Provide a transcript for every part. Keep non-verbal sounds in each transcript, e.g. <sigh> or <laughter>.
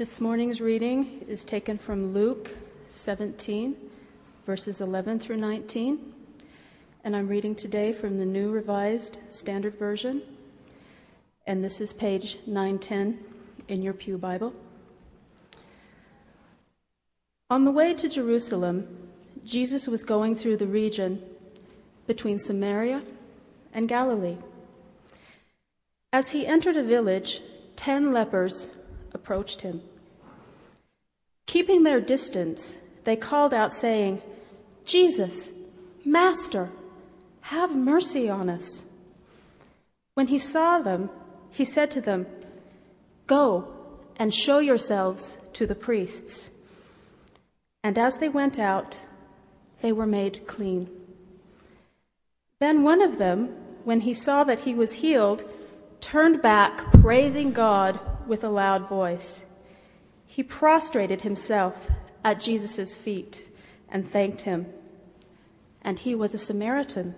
This morning's reading is taken from Luke 17, verses 11 through 19, and I'm reading today from the New Revised Standard Version, and this is page 910 in your Pew Bible. On the way to Jerusalem, Jesus was going through the region between Samaria and Galilee. As he entered a village, ten lepers approached him. Keeping their distance, they called out, saying, Jesus, Master, have mercy on us. When he saw them, he said to them, Go and show yourselves to the priests. And as they went out, they were made clean. Then one of them, when he saw that he was healed, turned back, praising God with a loud voice. He prostrated himself at Jesus' feet and thanked him. And he was a Samaritan.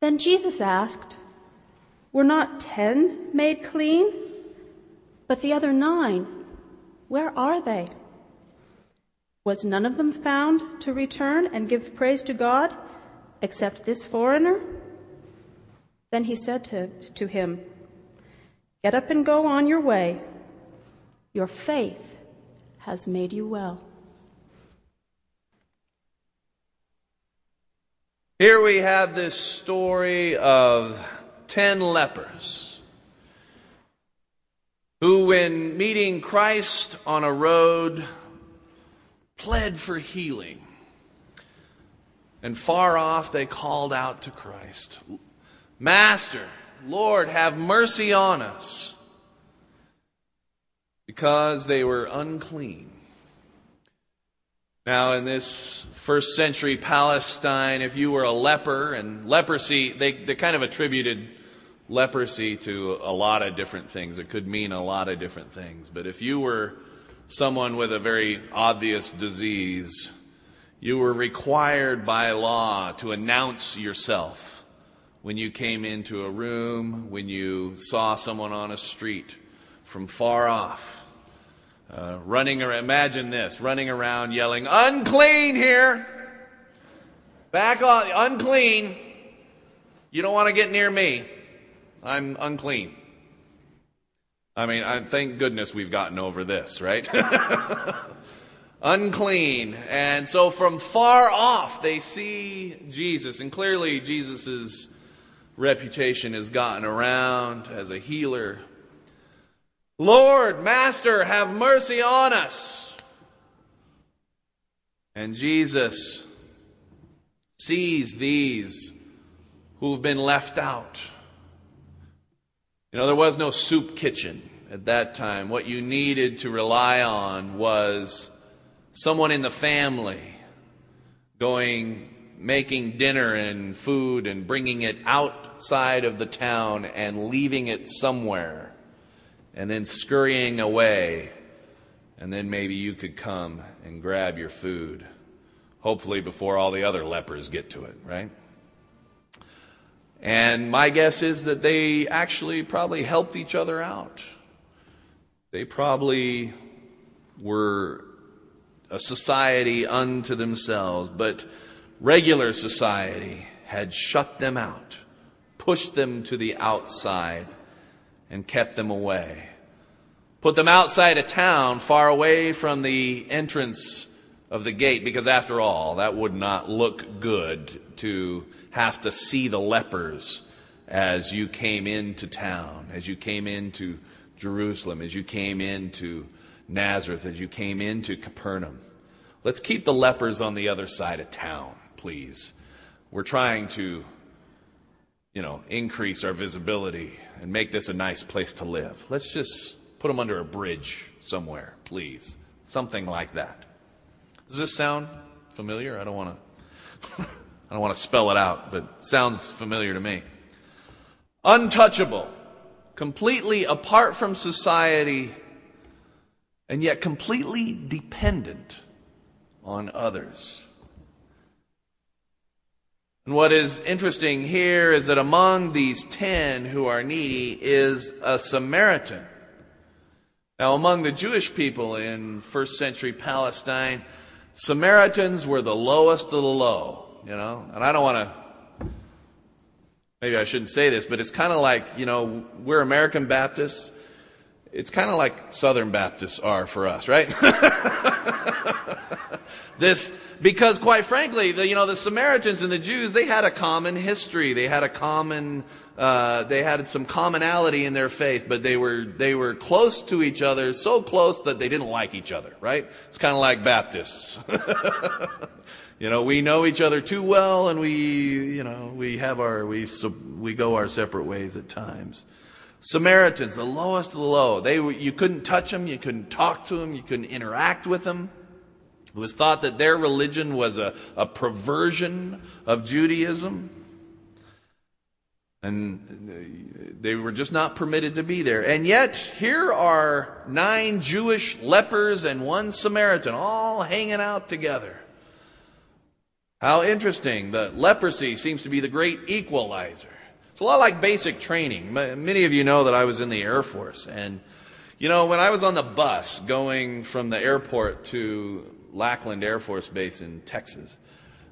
Then Jesus asked, Were not ten made clean? But the other nine, where are they? Was none of them found to return and give praise to God except this foreigner? Then he said to, to him, Get up and go on your way. Your faith has made you well. Here we have this story of ten lepers who, when meeting Christ on a road, pled for healing. And far off, they called out to Christ Master, Lord, have mercy on us. Because they were unclean. Now, in this first century Palestine, if you were a leper, and leprosy, they, they kind of attributed leprosy to a lot of different things. It could mean a lot of different things. But if you were someone with a very obvious disease, you were required by law to announce yourself when you came into a room, when you saw someone on a street from far off. Uh, running around, imagine this, running around yelling, unclean here! Back on, unclean! You don't want to get near me. I'm unclean. I mean, I, thank goodness we've gotten over this, right? <laughs> unclean. And so from far off, they see Jesus. And clearly, Jesus' reputation has gotten around as a healer. Lord, Master, have mercy on us. And Jesus sees these who've been left out. You know, there was no soup kitchen at that time. What you needed to rely on was someone in the family going making dinner and food and bringing it outside of the town and leaving it somewhere and then scurrying away. And then maybe you could come and grab your food hopefully before all the other lepers get to it right? And my guess is that they actually probably helped each other out. They probably were a society unto themselves, but regular society had shut them out, pushed them to the outside, and kept them away. Put them outside a town, far away from the entrance of the gate, because after all, that would not look good to have to see the lepers as you came into town, as you came into Jerusalem, as you came into Nazareth as you came into Capernaum. Let's keep the lepers on the other side of town, please. We're trying to, you know, increase our visibility and make this a nice place to live. Let's just put them under a bridge somewhere, please. Something like that. Does this sound familiar? I don't want to <laughs> I don't want to spell it out, but sounds familiar to me. Untouchable, completely apart from society and yet completely dependent on others. And what is interesting here is that among these ten who are needy is a Samaritan. Now, among the Jewish people in first century Palestine, Samaritans were the lowest of the low, you know, and I don't want to, maybe I shouldn't say this, but it's kind of like, you know, we're American Baptists. It's kind of like Southern Baptists are for us, right? <laughs> this because quite frankly the, you know the samaritans and the jews they had a common history. They had a common uh, they had some commonality in their faith but they were they were close to each other so close that they didn't like each other right? It's kind of like baptists. <laughs> You know we know each other too well and we you know we have our we we go our separate ways at times. Samaritans the lowest of the low they you couldn't touch them you couldn't talk to them you couldn't interact with them it was thought that their religion was a, a perversion of Judaism. And they were just not permitted to be there. And yet, here are nine Jewish lepers and one Samaritan all hanging out together. How interesting. The leprosy seems to be the great equalizer. It's a lot like basic training. Many of you know that I was in the Air Force. And, you know, when I was on the bus going from the airport to Lackland Air Force Base in Texas.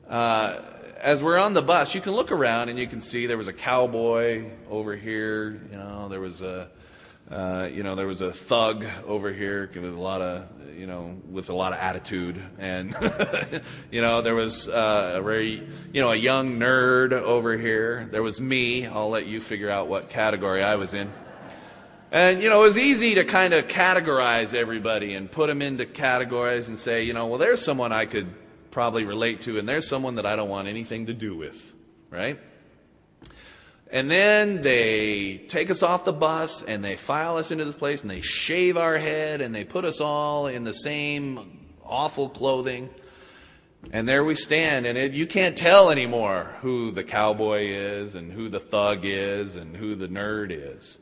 Uh, as we're on the bus, you can look around and you can see there was a cowboy over here. You know, there was a, uh, you know, there was a thug over here with a lot of, you know, with a lot of attitude, and <laughs> you know, there was uh, a very, you know, a young nerd over here. There was me. I'll let you figure out what category I was in. And, you know, it was easy to kind of categorize everybody and put them into categories and say, you know, well, there's someone I could probably relate to, and there's someone that I don't want anything to do with, right? And then they take us off the bus and they file us into this place and they shave our head and they put us all in the same awful clothing. And there we stand, and it, you can't tell anymore who the cowboy is and who the thug is and who the nerd is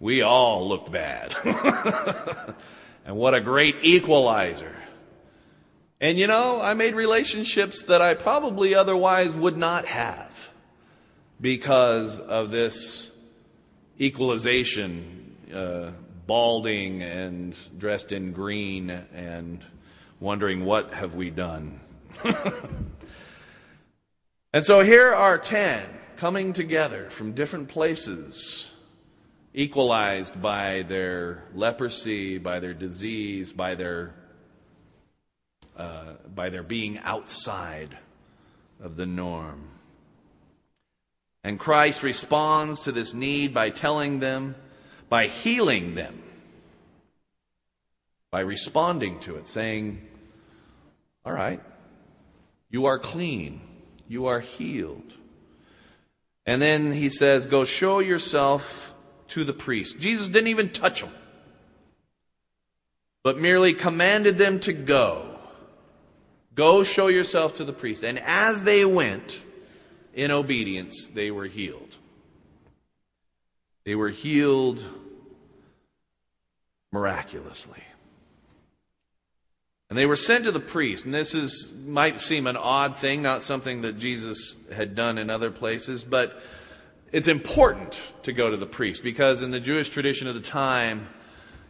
we all looked bad. <laughs> and what a great equalizer. And you know, I made relationships that I probably otherwise would not have because of this equalization, uh, balding and dressed in green and wondering what have we done. <laughs> and so here are 10 coming together from different places equalized by their leprosy, by their disease, by their, uh, by their being outside of the norm. And Christ responds to this need by telling them, by healing them, by responding to it, saying, All right, you are clean, you are healed. And then he says, Go show yourself to the priest. Jesus didn't even touch them, but merely commanded them to go. Go show yourself to the priest. And as they went in obedience, they were healed. They were healed miraculously. And they were sent to the priest. And this is might seem an odd thing, not something that Jesus had done in other places, but it's important to go to the priest because in the Jewish tradition of the time,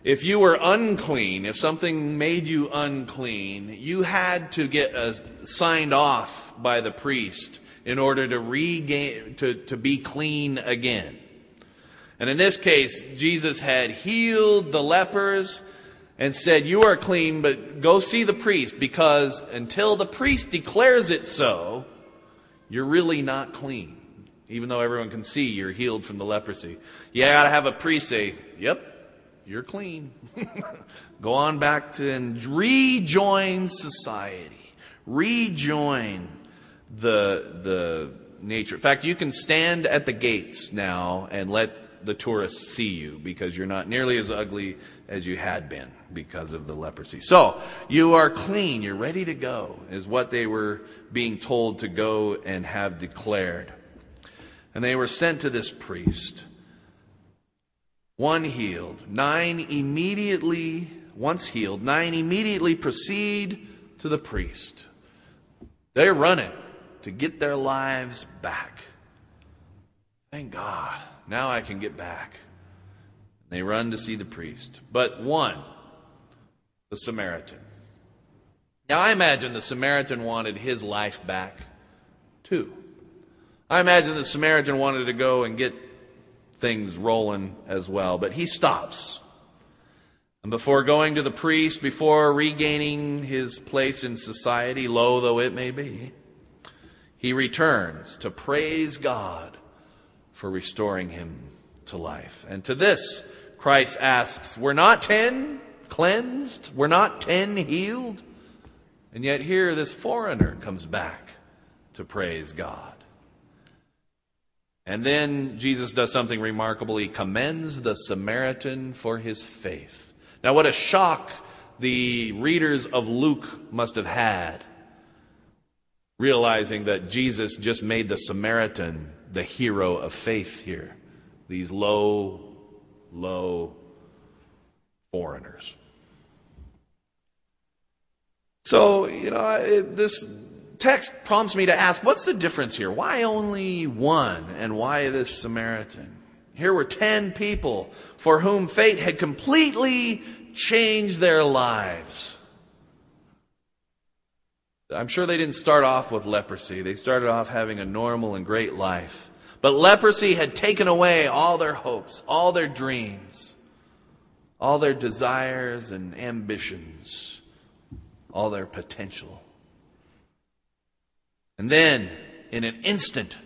if you were unclean, if something made you unclean, you had to get a, signed off by the priest in order to regain to, to be clean again. And in this case, Jesus had healed the lepers and said, You are clean, but go see the priest because until the priest declares it so, you're really not clean even though everyone can see you're healed from the leprosy. yeah, You got to have a priest say, Yep, you're clean. <laughs> Go on back to and rejoin society. Rejoin the, the nature. In fact, you can stand at the gates now and let the tourists see you because you're not nearly as ugly as you had been because of the leprosy. So, you are clean, you're ready to go, is what they were being told to go and have declared. And they were sent to this priest. One healed, nine immediately, once healed, nine immediately proceed to the priest. They're running to get their lives back. Thank God. Now I can get back. They run to see the priest. But one the Samaritan. Now, I imagine the Samaritan wanted his life back too. I imagine the Samaritan wanted to go and get things rolling as well, but he stops. And before going to the priest, before regaining his place in society, low though it may be, he returns to praise God for restoring him to life. And to this, Christ asks, We're not ten cleansed? We're not ten healed? And yet here this foreigner comes back to praise God. And then Jesus does something remarkable. He commends the Samaritan for his faith. Now, what a shock the readers of Luke must have had, realizing that Jesus just made the Samaritan the hero of faith here. These low, low foreigners. So, you know, it, this text prompts me to ask what's the difference here? Why only one, and why this Samaritan? Here were 10 people for whom fate had completely changed their lives. I'm sure they didn't start off with leprosy. They started off having a normal and great life. But leprosy had taken away all their hopes, all their dreams, all their desires and ambitions, all their potential. And then, in an instant,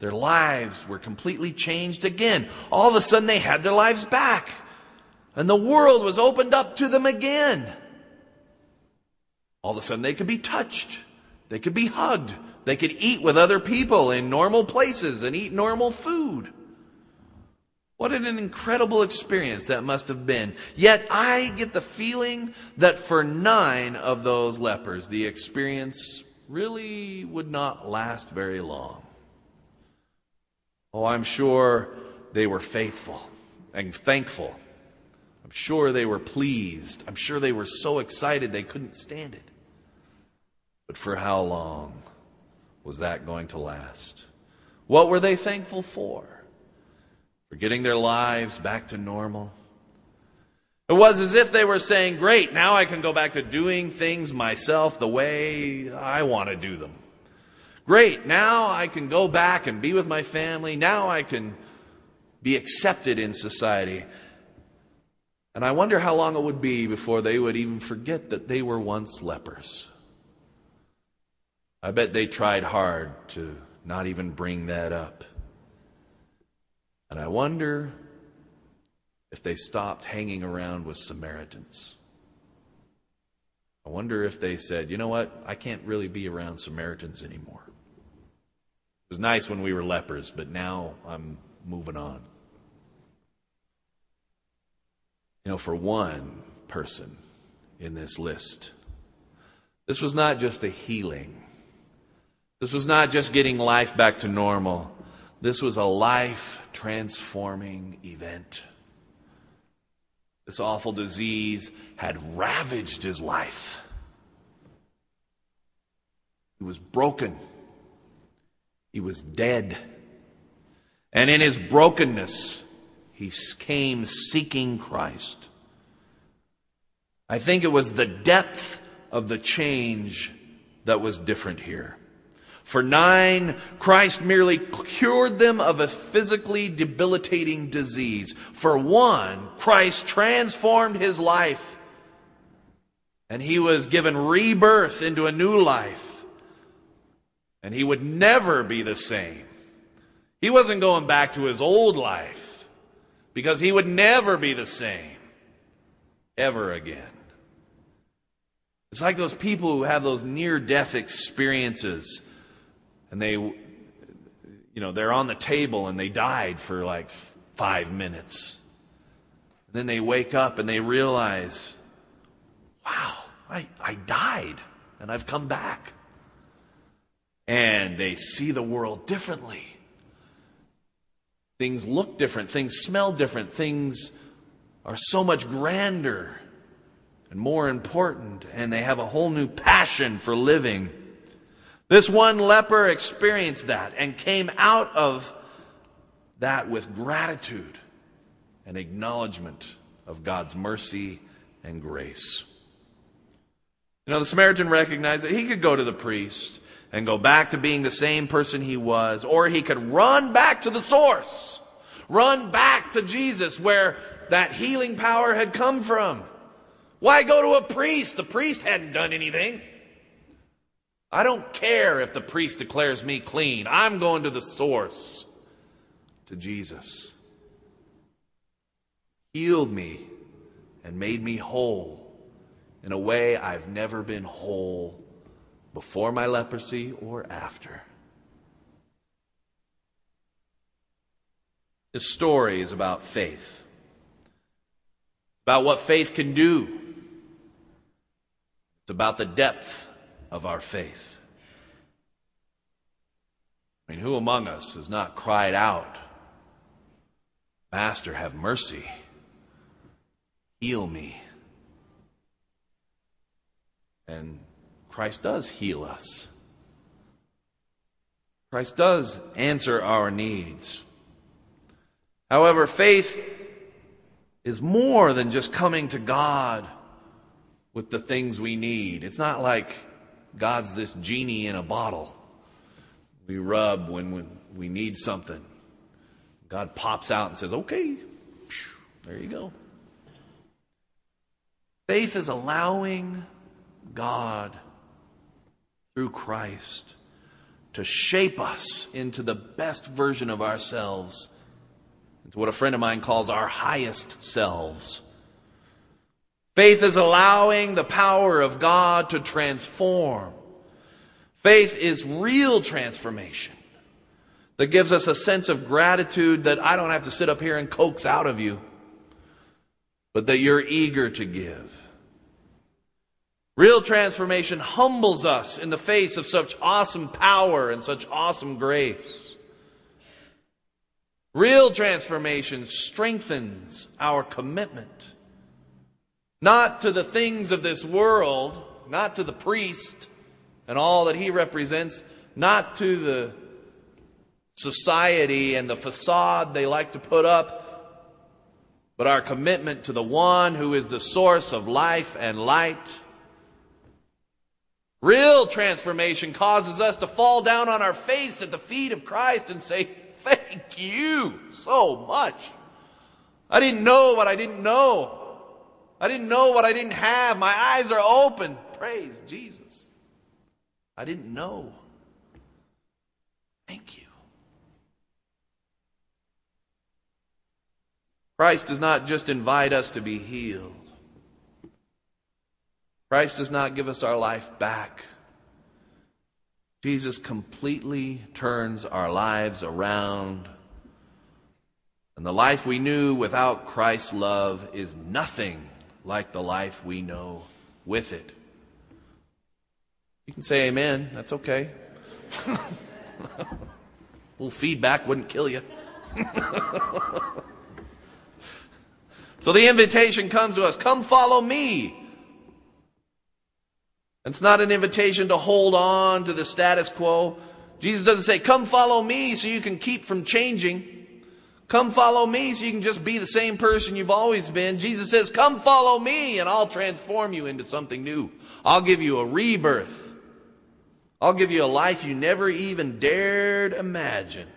their lives were completely changed again. All of a sudden, they had their lives back. And the world was opened up to them again. All of a sudden, they could be touched. They could be hugged. They could eat with other people in normal places and eat normal food. What an incredible experience that must have been. Yet I get the feeling that for nine of those lepers, the experience really would not last very long. Oh, I'm sure they were faithful and thankful. I'm sure they were pleased. I'm sure they were so excited they couldn't stand it. But for how long was that going to last? What were they thankful for? For getting their lives back to normal? It was as if they were saying, Great, now I can go back to doing things myself the way I want to do them. Great, now I can go back and be with my family. Now I can be accepted in society. And I wonder how long it would be before they would even forget that they were once lepers. I bet they tried hard to not even bring that up. And I wonder if they stopped hanging around with Samaritans. I wonder if they said, you know what, I can't really be around Samaritans anymore. It was nice when we were lepers, but now I'm moving on. You know, for one person in this list, this was not just a healing. This was not just getting life back to normal. This was a life transforming event. This awful disease had ravaged his life. He was broken. He was dead. And in his brokenness, he came seeking Christ. I think it was the depth of the change that was different here. For nine, Christ merely cured them of a physically debilitating disease. For one, Christ transformed his life and he was given rebirth into a new life. And he would never be the same. He wasn't going back to his old life because he would never be the same ever again. It's like those people who have those near death experiences and they, you know, they're on the table and they died for like five minutes. And then they wake up and they realize, wow, I, I died and I've come back. And they see the world differently. Things look different, things smell different, things are so much grander and more important, and they have a whole new passion for living. This one leper experienced that and came out of that with gratitude and acknowledgement of God's mercy and grace. You know, the Samaritan recognized that he could go to the priest and go back to being the same person he was, or he could run back to the source, run back to Jesus where that healing power had come from. Why go to a priest? The priest hadn't done anything. I don't care if the priest declares me clean. I'm going to the source, to Jesus. Healed me and made me whole in a way I've never been whole before my leprosy or after. This story is about faith, about what faith can do. It's about the depth of our faith. I mean, who among us has not cried out, Master, have mercy, heal me? And Christ does heal us. Christ does answer our needs. However, faith is more than just coming to God with the things we need. It's not like God's this genie in a bottle we rub when we need something. God pops out and says, okay, there you go. Faith is allowing God through Christ to shape us into the best version of ourselves, into what a friend of mine calls our highest selves. Faith is allowing the power of God to transform. Faith is real transformation that gives us a sense of gratitude that I don't have to sit up here and coax out of you, but that you're eager to give. Real transformation humbles us in the face of such awesome power and such awesome grace. Real transformation strengthens our commitment, not to the things of this world, not to the priest and all that he represents, not to the society and the facade they like to put up, but our commitment to the one who is the source of life and light Real transformation causes us to fall down on our face at the feet of Christ and say, Thank you so much. I didn't know what I didn't know. I didn't know what I didn't have. My eyes are open. Praise Jesus. I didn't know. Thank you. Christ does not just invite us to be healed. Christ does not give us our life back. Jesus completely turns our lives around. And the life we knew without Christ's love is nothing like the life we know with it. You can say amen. That's okay. A <laughs> little feedback wouldn't kill you. <laughs> so the invitation comes to us come follow me. It's not an invitation to hold on to the status quo. Jesus doesn't say, Come follow me so you can keep from changing. Come follow me so you can just be the same person you've always been. Jesus says, Come follow me and I'll transform you into something new. I'll give you a rebirth. I'll give you a life you never even dared imagine.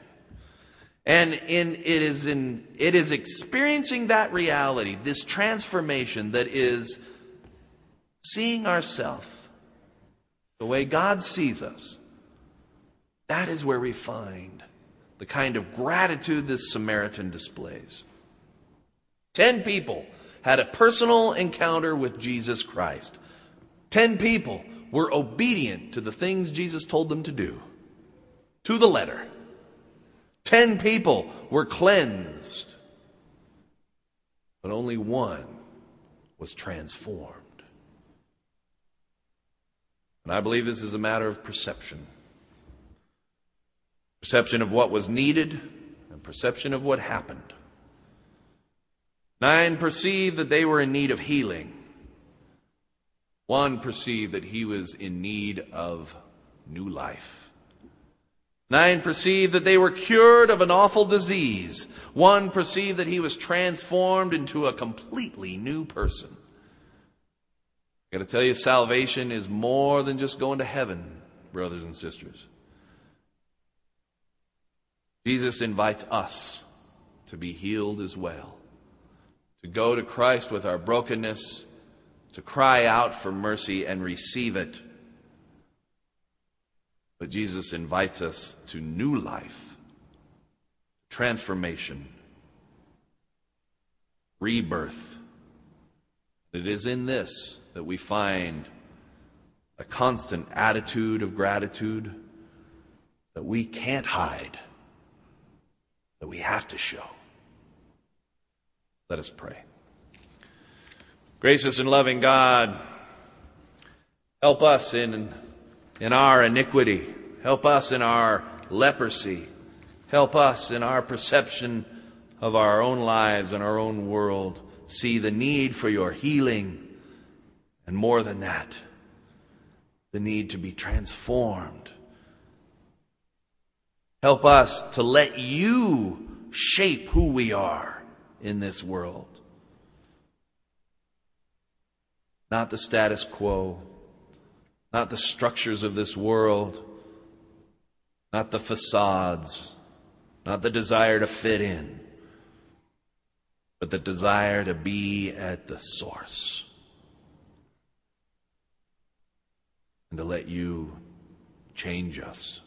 And in, it, is in, it is experiencing that reality, this transformation that is seeing ourselves the way God sees us, that is where we find the kind of gratitude this Samaritan displays. Ten people had a personal encounter with Jesus Christ. Ten people were obedient to the things Jesus told them to do, to the letter. Ten people were cleansed, but only one was transformed. And I believe this is a matter of perception perception of what was needed and perception of what happened. Nine perceived that they were in need of healing. One perceived that he was in need of new life. Nine perceived that they were cured of an awful disease. One perceived that he was transformed into a completely new person. I got to tell you, salvation is more than just going to heaven, brothers and sisters. Jesus invites us to be healed as well, to go to Christ with our brokenness, to cry out for mercy and receive it. But Jesus invites us to new life, transformation, rebirth. It is in this that we find a constant attitude of gratitude that we can't hide, that we have to show. Let us pray. Gracious and loving God, help us in, in our iniquity, help us in our leprosy, help us in our perception of our own lives and our own world see the need for your healing, and more than that, the need to be transformed. Help us to let you shape who we are in this world. Not the status quo, not the structures of this world, not the facades, not the desire to fit in. But the desire to be at the source. And to let you change us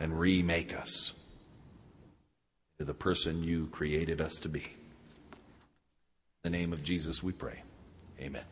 and remake us to the person you created us to be. In the name of Jesus we pray. Amen.